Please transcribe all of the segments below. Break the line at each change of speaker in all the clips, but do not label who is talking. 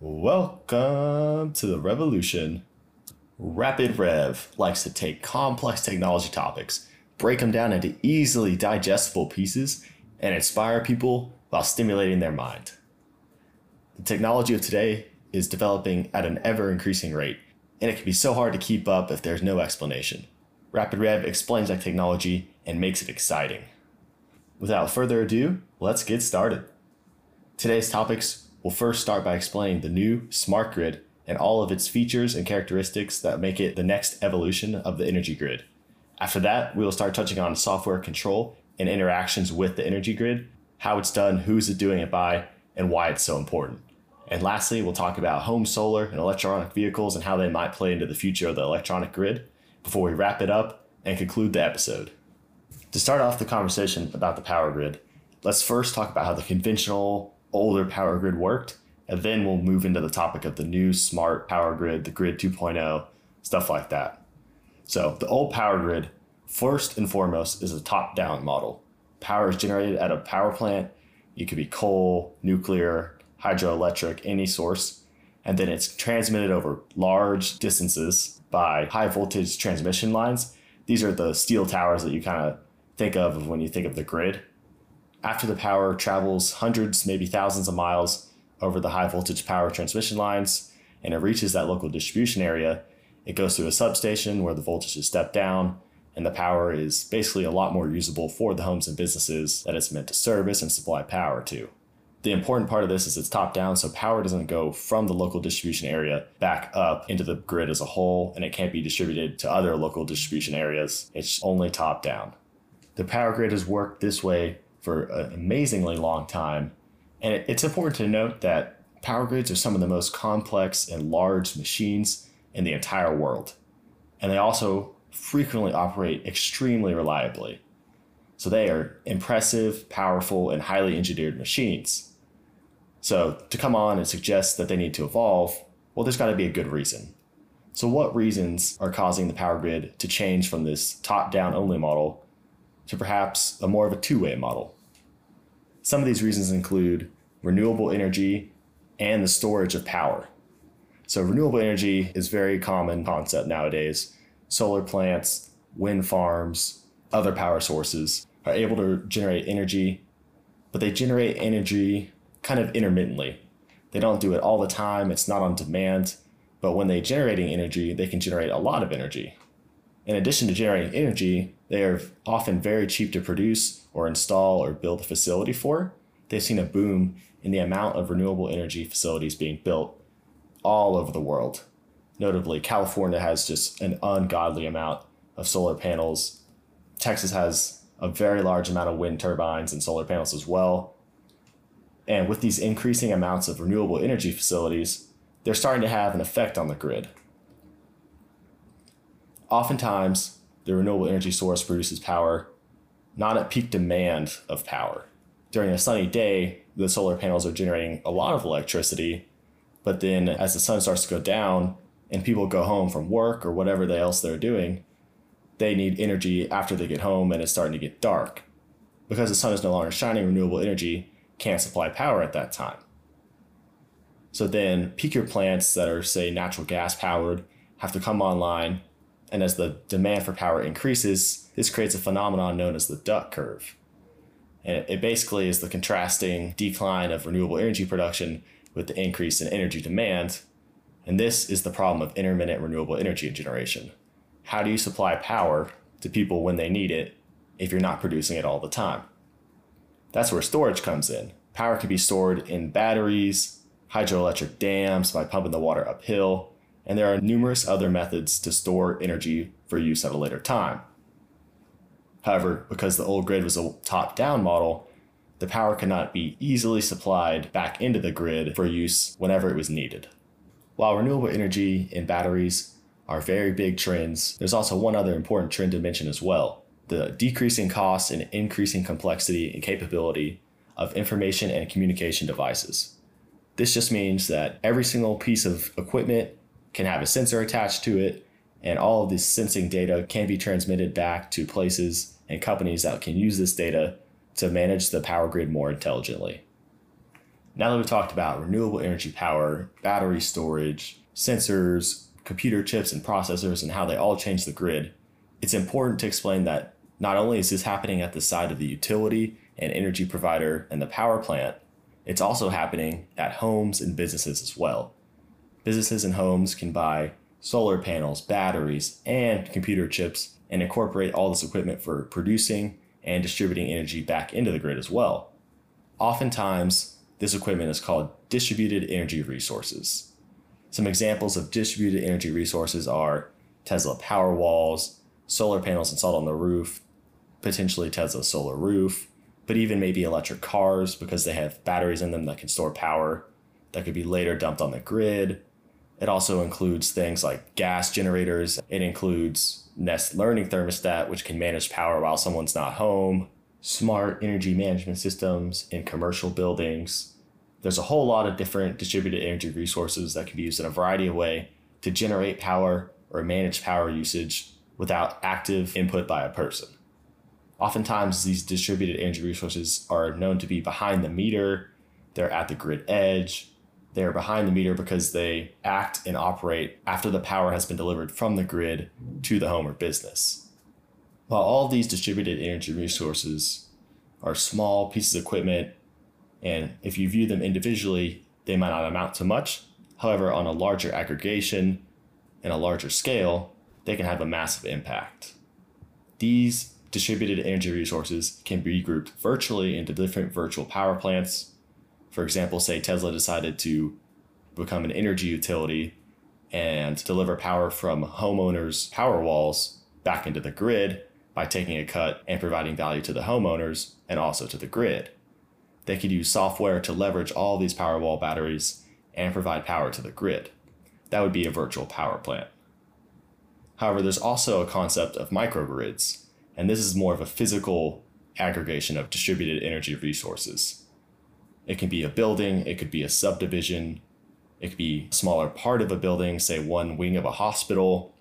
Welcome to the revolution. Rapid Rev likes to take complex technology topics, break them down into easily digestible pieces, and inspire people while stimulating their mind. The technology of today is developing at an ever increasing rate, and it can be so hard to keep up if there's no explanation. Rapid Rev explains that technology and makes it exciting. Without further ado, let's get started. Today's topics will first start by explaining the new smart grid and all of its features and characteristics that make it the next evolution of the energy grid. After that, we will start touching on software control and interactions with the energy grid, how it's done, who's it doing it by, and why it's so important. And lastly, we'll talk about home solar and electronic vehicles and how they might play into the future of the electronic grid before we wrap it up and conclude the episode. To start off the conversation about the power grid, let's first talk about how the conventional older power grid worked, and then we'll move into the topic of the new smart power grid, the grid 2.0, stuff like that. So, the old power grid, first and foremost, is a top down model. Power is generated at a power plant. It could be coal, nuclear, hydroelectric, any source. And then it's transmitted over large distances by high voltage transmission lines. These are the steel towers that you kind of think of when you think of the grid. After the power travels hundreds, maybe thousands of miles over the high voltage power transmission lines and it reaches that local distribution area, it goes through a substation where the voltage is stepped down and the power is basically a lot more usable for the homes and businesses that it's meant to service and supply power to. The important part of this is it's top down, so power doesn't go from the local distribution area back up into the grid as a whole, and it can't be distributed to other local distribution areas. It's only top down. The power grid has worked this way for an amazingly long time, and it's important to note that power grids are some of the most complex and large machines in the entire world, and they also frequently operate extremely reliably. So they are impressive, powerful, and highly engineered machines. So to come on and suggest that they need to evolve, well, there's got to be a good reason. So, what reasons are causing the power grid to change from this top down only model to perhaps a more of a two way model. Some of these reasons include renewable energy and the storage of power. So, renewable energy is very common concept nowadays. Solar plants, wind farms, other power sources are able to generate energy, but they generate energy kind of intermittently. They don't do it all the time, it's not on demand, but when they're generating energy, they can generate a lot of energy. In addition to generating energy, they are often very cheap to produce or install or build a facility for. They've seen a boom in the amount of renewable energy facilities being built all over the world. Notably, California has just an ungodly amount of solar panels. Texas has a very large amount of wind turbines and solar panels as well. And with these increasing amounts of renewable energy facilities, they're starting to have an effect on the grid. Oftentimes, the renewable energy source produces power not at peak demand of power. During a sunny day, the solar panels are generating a lot of electricity, but then as the sun starts to go down and people go home from work or whatever else they're doing, they need energy after they get home and it's starting to get dark. Because the sun is no longer shining, renewable energy can't supply power at that time. So then peaker plants that are, say, natural gas powered have to come online and as the demand for power increases, this creates a phenomenon known as the duck curve. And it basically is the contrasting decline of renewable energy production with the increase in energy demand. And this is the problem of intermittent renewable energy generation. How do you supply power to people when they need it if you're not producing it all the time? That's where storage comes in. Power can be stored in batteries, hydroelectric dams by pumping the water uphill, and there are numerous other methods to store energy for use at a later time. However, because the old grid was a top down model, the power could not be easily supplied back into the grid for use whenever it was needed. While renewable energy and batteries are very big trends, there's also one other important trend to mention as well the decreasing cost and increasing complexity and capability of information and communication devices. This just means that every single piece of equipment can have a sensor attached to it, and all of this sensing data can be transmitted back to places and companies that can use this data to manage the power grid more intelligently. Now that we've talked about renewable energy power, battery storage, sensors, computer chips, and processors, and how they all change the grid, it's important to explain that not only is this happening at the side of the utility and energy provider and the power plant, it's also happening at homes and businesses as well. Businesses and homes can buy solar panels, batteries, and computer chips and incorporate all this equipment for producing and distributing energy back into the grid as well. Oftentimes, this equipment is called distributed energy resources. Some examples of distributed energy resources are Tesla Powerwalls, solar panels installed on the roof, potentially Tesla solar roof, but even maybe electric cars because they have batteries in them that can store power that could be later dumped on the grid. It also includes things like gas generators. It includes Nest Learning Thermostat, which can manage power while someone's not home, smart energy management systems in commercial buildings. There's a whole lot of different distributed energy resources that can be used in a variety of ways to generate power or manage power usage without active input by a person. Oftentimes, these distributed energy resources are known to be behind the meter, they're at the grid edge, they're behind the meter because they act and operate after the power has been delivered from the grid to the home or business. While all of these distributed energy resources are small pieces of equipment, and if you view them individually, they might not amount to much. However, on a larger aggregation and a larger scale, they can have a massive impact. These distributed energy resources can be grouped virtually into different virtual power plants. For example, say Tesla decided to become an energy utility and deliver power from homeowners' power walls back into the grid by taking a cut and providing value to the homeowners and also to the grid. They could use software to leverage all these Powerwall batteries and provide power to the grid. That would be a virtual power plant. However, there's also a concept of microgrids, and this is more of a physical aggregation of distributed energy resources. It can be a building, it could be a subdivision, it could be a smaller part of a building, say one wing of a hospital.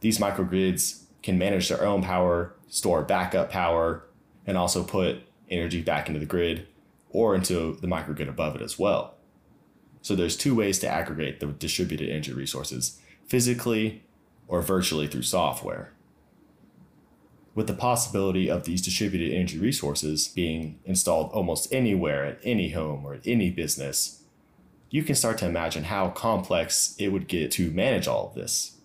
These microgrids can manage their own power, store backup power, and also put energy back into the grid or into the microgrid above it as well. So there's two ways to aggregate the distributed energy resources, physically or virtually through software with the possibility of these distributed energy resources being installed almost anywhere at any home or at any business, you can start to imagine how complex it would get to manage all of this.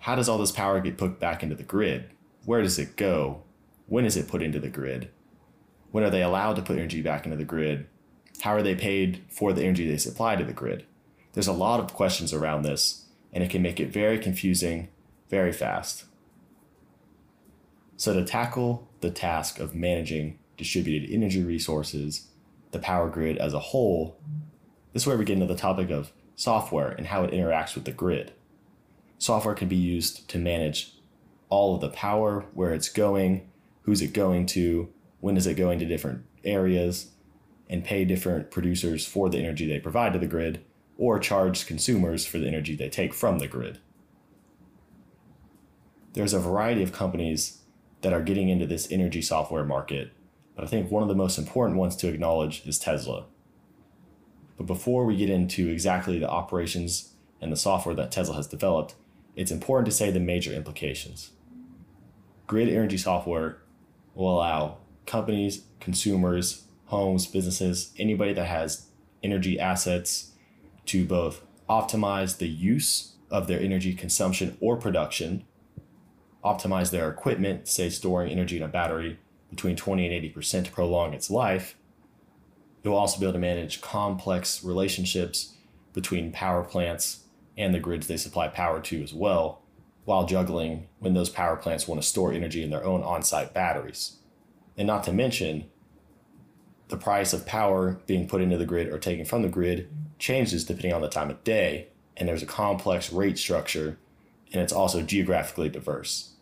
How does all this power get put back into the grid? Where does it go? When is it put into the grid? When are they allowed to put energy back into the grid? How are they paid for the energy they supply to the grid? There's a lot of questions around this, and it can make it very confusing very fast. So, to tackle the task of managing distributed energy resources, the power grid as a whole, this is where we get into the topic of software and how it interacts with the grid. Software can be used to manage all of the power, where it's going, who's it going to, when is it going to different areas, and pay different producers for the energy they provide to the grid, or charge consumers for the energy they take from the grid. There's a variety of companies that are getting into this energy software market, but I think one of the most important ones to acknowledge is Tesla. But before we get into exactly the operations and the software that Tesla has developed, it's important to say the major implications. Grid energy software will allow companies, consumers, homes, businesses, anybody that has energy assets to both optimize the use of their energy consumption or production optimize their equipment, say storing energy in a battery between 20 and 80% to prolong its life. You'll also be able to manage complex relationships between power plants and the grids they supply power to as well, while juggling when those power plants want to store energy in their own on site batteries. And not to mention, the price of power being put into the grid or taken from the grid changes depending on the time of day, and there's a complex rate structure, and it's also geographically diverse.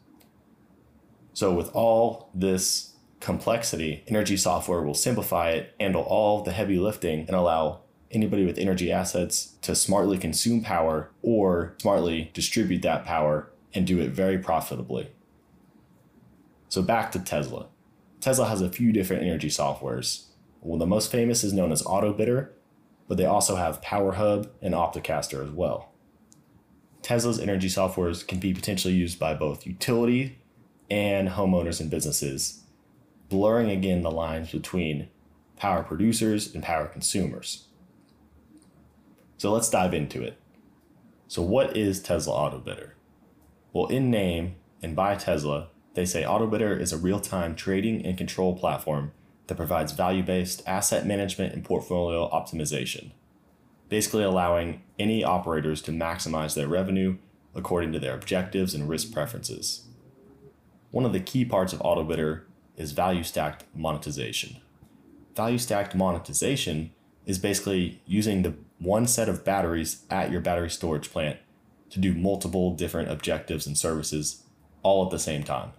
So, with all this complexity, energy software will simplify it, handle all the heavy lifting, and allow anybody with energy assets to smartly consume power or smartly distribute that power and do it very profitably. So, back to Tesla. Tesla has a few different energy softwares. Well, the most famous is known as AutoBidder, but they also have PowerHub and Opticaster as well. Tesla's energy softwares can be potentially used by both utility and homeowners and businesses, blurring again the lines between power producers and power consumers. So let's dive into it. So, what is Tesla AutoBidder? Well, in name and by Tesla, they say AutoBidder is a real time trading and control platform that provides value based asset management and portfolio optimization, basically allowing any operators to maximize their revenue according to their objectives and risk preferences. One of the key parts of AutoBidder is value stacked monetization. Value stacked monetization is basically using the one set of batteries at your battery storage plant to do multiple different objectives and services all at the same time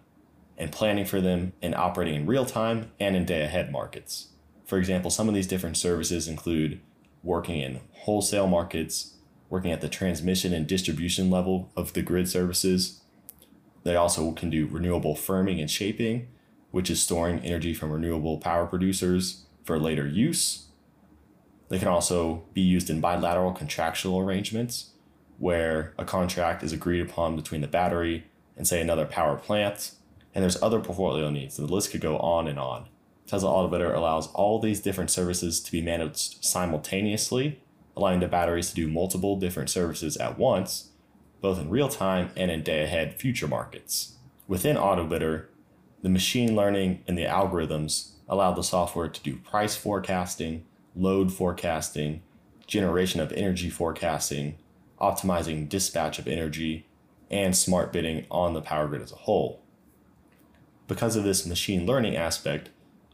and planning for them and operating in real time and in day ahead markets. For example, some of these different services include working in wholesale markets, working at the transmission and distribution level of the grid services. They also can do renewable firming and shaping, which is storing energy from renewable power producers for later use. They can also be used in bilateral contractual arrangements, where a contract is agreed upon between the battery and, say, another power plant and there's other portfolio needs. The list could go on and on. Tesla AutoBidder allows all these different services to be managed simultaneously, allowing the batteries to do multiple different services at once, both in real time and in day ahead future markets. Within AutoBidder, the machine learning and the algorithms allow the software to do price forecasting, load forecasting, generation of energy forecasting, optimizing dispatch of energy, and smart bidding on the power grid as a whole because of this machine learning aspect,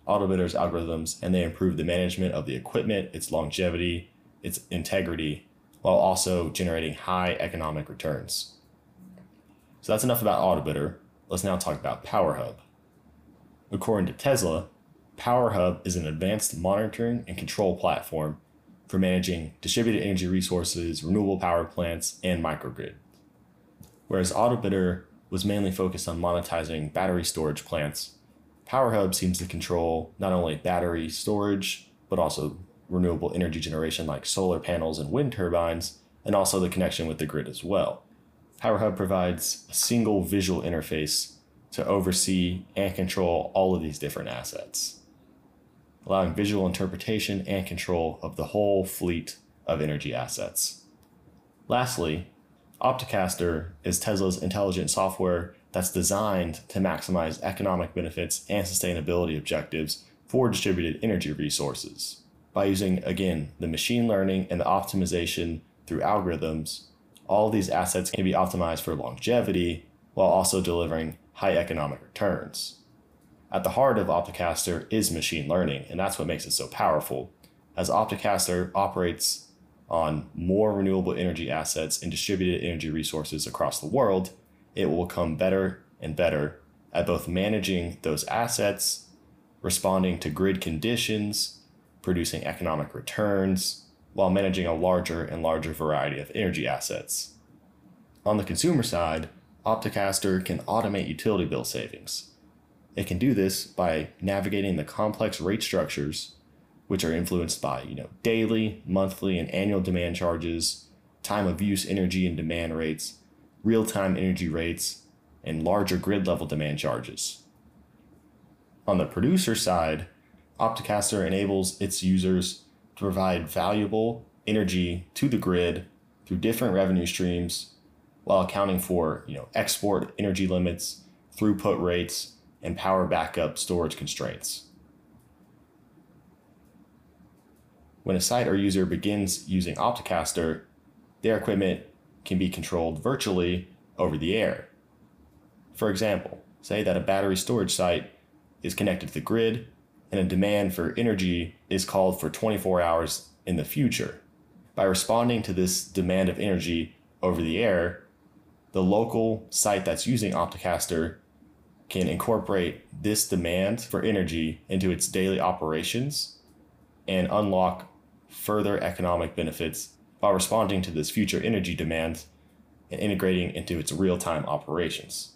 AutoBidder's algorithms and they improve the management of the equipment, its longevity, its integrity, while also generating high economic returns. So that's enough about AutoBidder. Let's now talk about PowerHub. According to Tesla, PowerHub is an advanced monitoring and control platform for managing distributed energy resources, renewable power plants, and microgrid. Whereas AutoBidder was mainly focused on monetizing battery storage plants. PowerHub seems to control not only battery storage, but also renewable energy generation like solar panels and wind turbines, and also the connection with the grid as well. PowerHub provides a single visual interface to oversee and control all of these different assets, allowing visual interpretation and control of the whole fleet of energy assets. Lastly, Opticaster is Tesla's intelligent software that's designed to maximize economic benefits and sustainability objectives for distributed energy resources. By using, again, the machine learning and the optimization through algorithms, all these assets can be optimized for longevity while also delivering high economic returns. At the heart of Opticaster is machine learning, and that's what makes it so powerful. As Opticaster operates on more renewable energy assets and distributed energy resources across the world, it will become better and better at both managing those assets, responding to grid conditions, producing economic returns, while managing a larger and larger variety of energy assets. On the consumer side, Opticaster can automate utility bill savings. It can do this by navigating the complex rate structures which are influenced by you know daily, monthly, and annual demand charges, time of use energy and demand rates, real-time energy rates, and larger grid level demand charges. On the producer side, Opticaster enables its users to provide valuable energy to the grid through different revenue streams while accounting for you know export energy limits, throughput rates, and power backup storage constraints. When a site or user begins using Opticaster, their equipment can be controlled virtually over the air. For example, say that a battery storage site is connected to the grid and a demand for energy is called for 24 hours in the future. By responding to this demand of energy over the air, the local site that's using Opticaster can incorporate this demand for energy into its daily operations and unlock further economic benefits by responding to this future energy demand and integrating into its real time operations.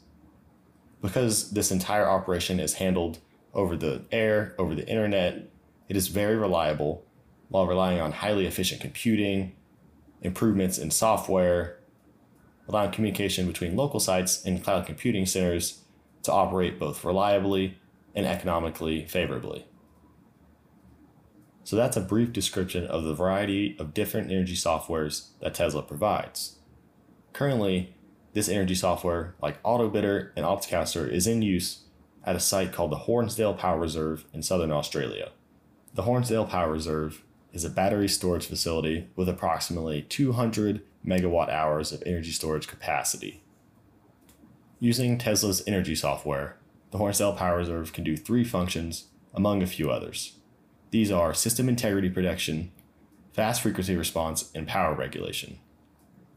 Because this entire operation is handled over the air, over the internet, It is very reliable while relying on highly efficient computing, improvements in software, allowing communication between local sites and cloud computing centers to operate both reliably and economically favorably. So that's a brief description of the variety of different energy softwares that Tesla provides. Currently, this energy software, like AutoBidder and Opticaster, is in use at a site called the Hornsdale Power Reserve in southern Australia. The Hornsdale Power Reserve is a battery storage facility with approximately 200 megawatt hours of energy storage capacity. Using Tesla's energy software, the Hornsdale Power Reserve can do three functions, among a few others. These are system integrity protection, fast frequency response, and power regulation.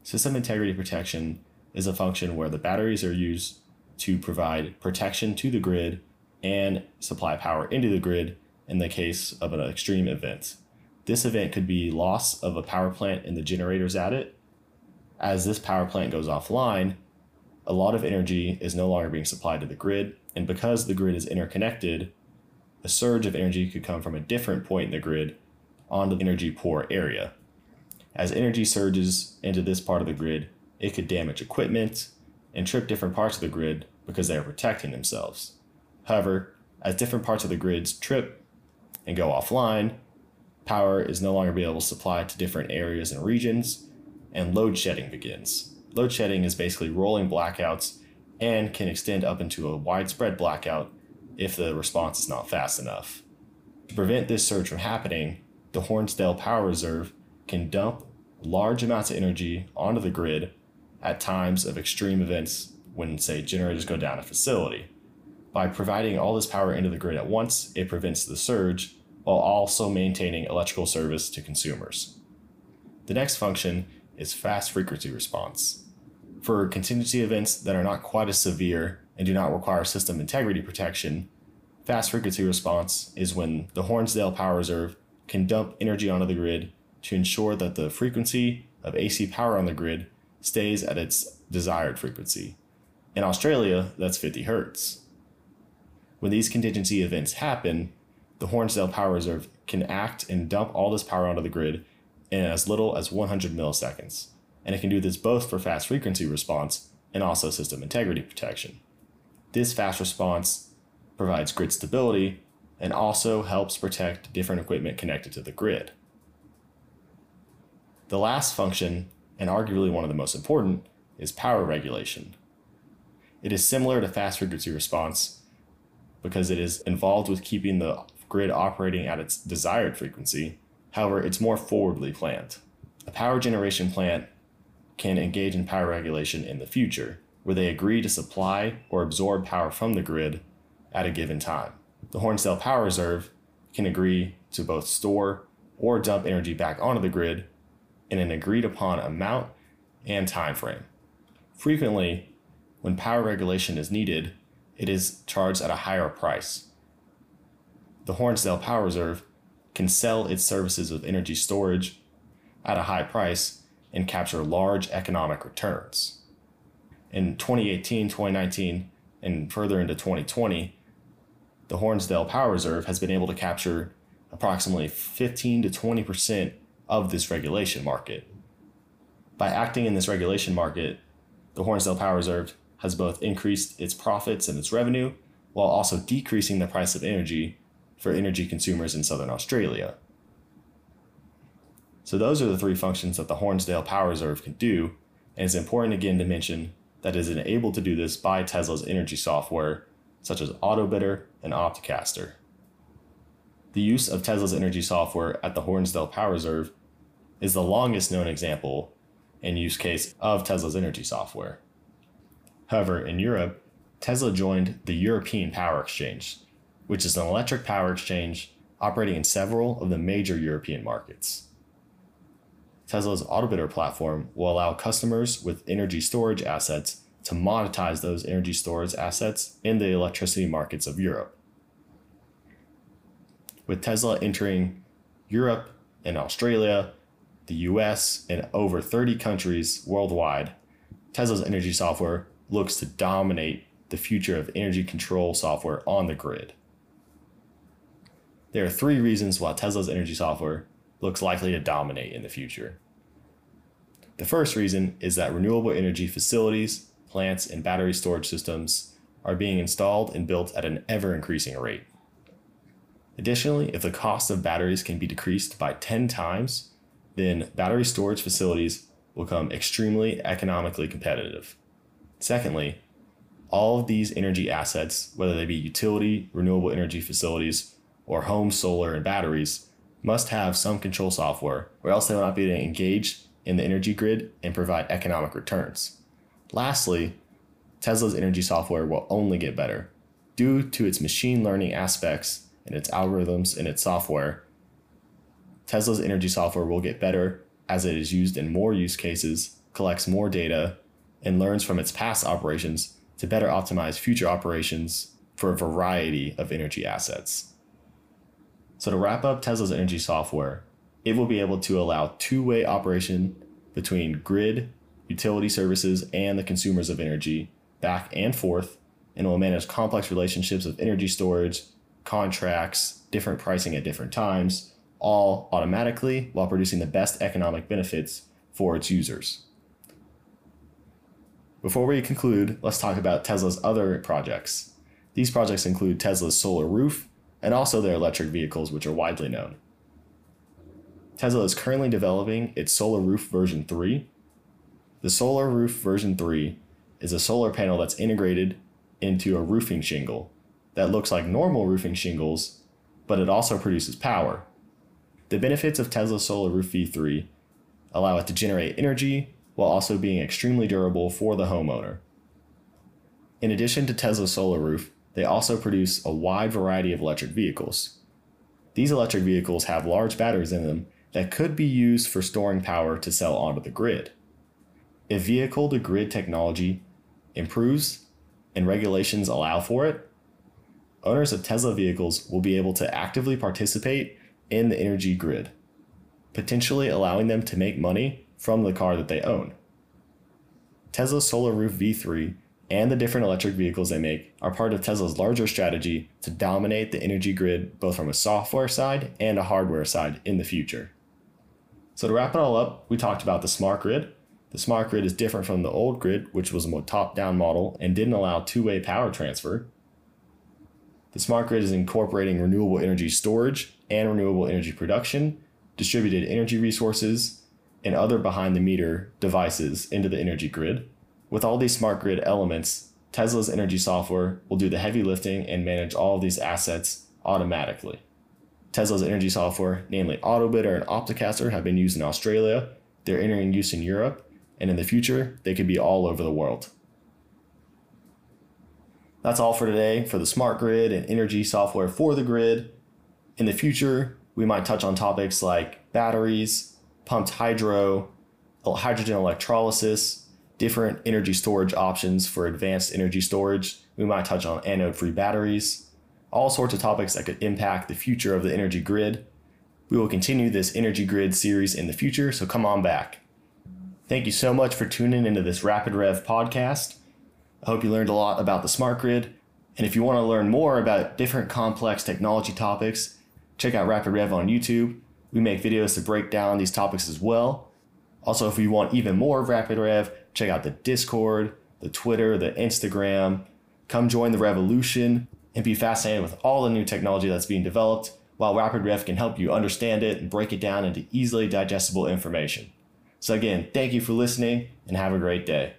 System integrity protection is a function where the batteries are used to provide protection to the grid and supply power into the grid in the case of an extreme event. This event could be loss of a power plant and the generators at it. As this power plant goes offline, a lot of energy is no longer being supplied to the grid, and because the grid is interconnected, a surge of energy could come from a different point in the grid onto the energy poor area. As energy surges into this part of the grid, it could damage equipment and trip different parts of the grid because they are protecting themselves. However, as different parts of the grids trip and go offline, power is no longer be able to supply to different areas and regions, and load shedding begins. Load shedding is basically rolling blackouts and can extend up into a widespread blackout if the response is not fast enough. To prevent this surge from happening, the Hornsdale Power Reserve can dump large amounts of energy onto the grid at times of extreme events when, say, generators go down a facility. By providing all this power into the grid at once, it prevents the surge while also maintaining electrical service to consumers. The next function is fast frequency response. For contingency events that are not quite as severe and do not require system integrity protection, fast frequency response is when the Hornsdale Power Reserve can dump energy onto the grid to ensure that the frequency of AC power on the grid stays at its desired frequency. In Australia, that's 50 hertz. When these contingency events happen, the Hornsdale Power Reserve can act and dump all this power onto the grid in as little as 100 milliseconds. And it can do this both for fast frequency response and also system integrity protection. This fast response provides grid stability and also helps protect different equipment connected to the grid. The last function, and arguably one of the most important, is power regulation. It is similar to fast frequency response because it is involved with keeping the grid operating at its desired frequency. However, it's more forwardly planned. A power generation plant can engage in power regulation in the future, where they agree to supply or absorb power from the grid at a given time. The Hornsdale Power Reserve can agree to both store or dump energy back onto the grid in an agreed upon amount and time frame. Frequently, when power regulation is needed, it is charged at a higher price. The Hornsdale Power Reserve can sell its services of energy storage at a high price and capture large economic returns. In 2018, 2019, and further into 2020, the Hornsdale Power Reserve has been able to capture approximately 15 to 20% of this regulation market. By acting in this regulation market, the Hornsdale Power Reserve has both increased its profits and its revenue while also decreasing the price of energy for energy consumers in southern Australia. So, those are the three functions that the Hornsdale Power Reserve can do, and it's important again to mention that it is enabled to do this by Tesla's energy software, such as AutoBidder and Opticaster. The use of Tesla's energy software at the Hornsdale Power Reserve is the longest known example and use case of Tesla's energy software. However, in Europe, Tesla joined the European Power Exchange, which is an electric power exchange operating in several of the major European markets. Tesla's Autobidder platform will allow customers with energy storage assets to monetize those energy storage assets in the electricity markets of Europe. With Tesla entering Europe and Australia, the US, and over 30 countries worldwide, Tesla's energy software looks to dominate the future of energy control software on the grid. there are three reasons why Tesla's energy software looks likely to dominate in the future. The first reason is that renewable energy facilities, plants, and battery storage systems are being installed and built at an ever increasing rate. Additionally, if the cost of batteries can be decreased by 10 times, then battery storage facilities will become extremely economically competitive. Secondly, all of these energy assets, whether they be utility, renewable energy facilities, or home solar and batteries, must have some control software, or else they will not be able to engage in the energy grid and provide economic returns. Lastly, Tesla's energy software will only get better. Due to its machine learning aspects and its algorithms and its software, Tesla's energy software will get better as it is used in more use cases, collects more data, and learns from its past operations to better optimize future operations for a variety of energy assets. So, to wrap up Tesla's energy software, it will be able to allow two way operation between grid, utility services, and the consumers of energy back and forth, and will manage complex relationships of energy storage, contracts, different pricing at different times, all automatically while producing the best economic benefits for its users. Before we conclude, let's talk about Tesla's other projects. These projects include Tesla's solar roof and also their electric vehicles, which are widely known. Tesla is currently developing its solar roof version 3. The solar roof version 3 is a solar panel that's integrated into a roofing shingle that looks like normal roofing shingles, but it also produces power. The benefits of Tesla Solar Roof V3 allow it to generate energy while also being extremely durable for the homeowner. In addition to Tesla Solar Roof, they also produce a wide variety of electric vehicles. These electric vehicles have large batteries in them that could be used for storing power to sell onto the grid. If vehicle to grid technology improves and regulations allow for it, owners of Tesla vehicles will be able to actively participate in the energy grid, potentially allowing them to make money from the car that they own. Tesla's Solar Roof V3 and the different electric vehicles they make are part of Tesla's larger strategy to dominate the energy grid both from a software side and a hardware side in the future. So, to wrap it all up, we talked about the smart grid. The smart grid is different from the old grid, which was a more top down model and didn't allow two way power transfer. The smart grid is incorporating renewable energy storage and renewable energy production, distributed energy resources, and other behind the meter devices into the energy grid. With all these smart grid elements, Tesla's energy software will do the heavy lifting and manage all of these assets automatically. Tesla's energy software, namely Autobidder and Opticaster, have been used in Australia. They're entering use in Europe, and in the future, they could be all over the world. That's all for today for the smart grid and energy software for the grid. In the future, we might touch on topics like batteries, pumped hydro, hydrogen electrolysis, different energy storage options for advanced energy storage. We might touch on anode free batteries, all sorts of topics that could impact the future of the energy grid. We will continue this energy grid series in the future, so come on back. Thank you so much for tuning into this Rapid Rev podcast. Hope you learned a lot about the smart grid. And if you want to learn more about different complex technology topics, check out Rapid Rev on YouTube. We make videos to break down these topics as well. Also, if you want even more of Rapid Rev, check out the Discord, the Twitter, the Instagram. Come join the revolution and be fascinated with all the new technology that's being developed, while Rapid Rev can help you understand it and break it down into easily digestible information. So, again, thank you for listening and have a great day.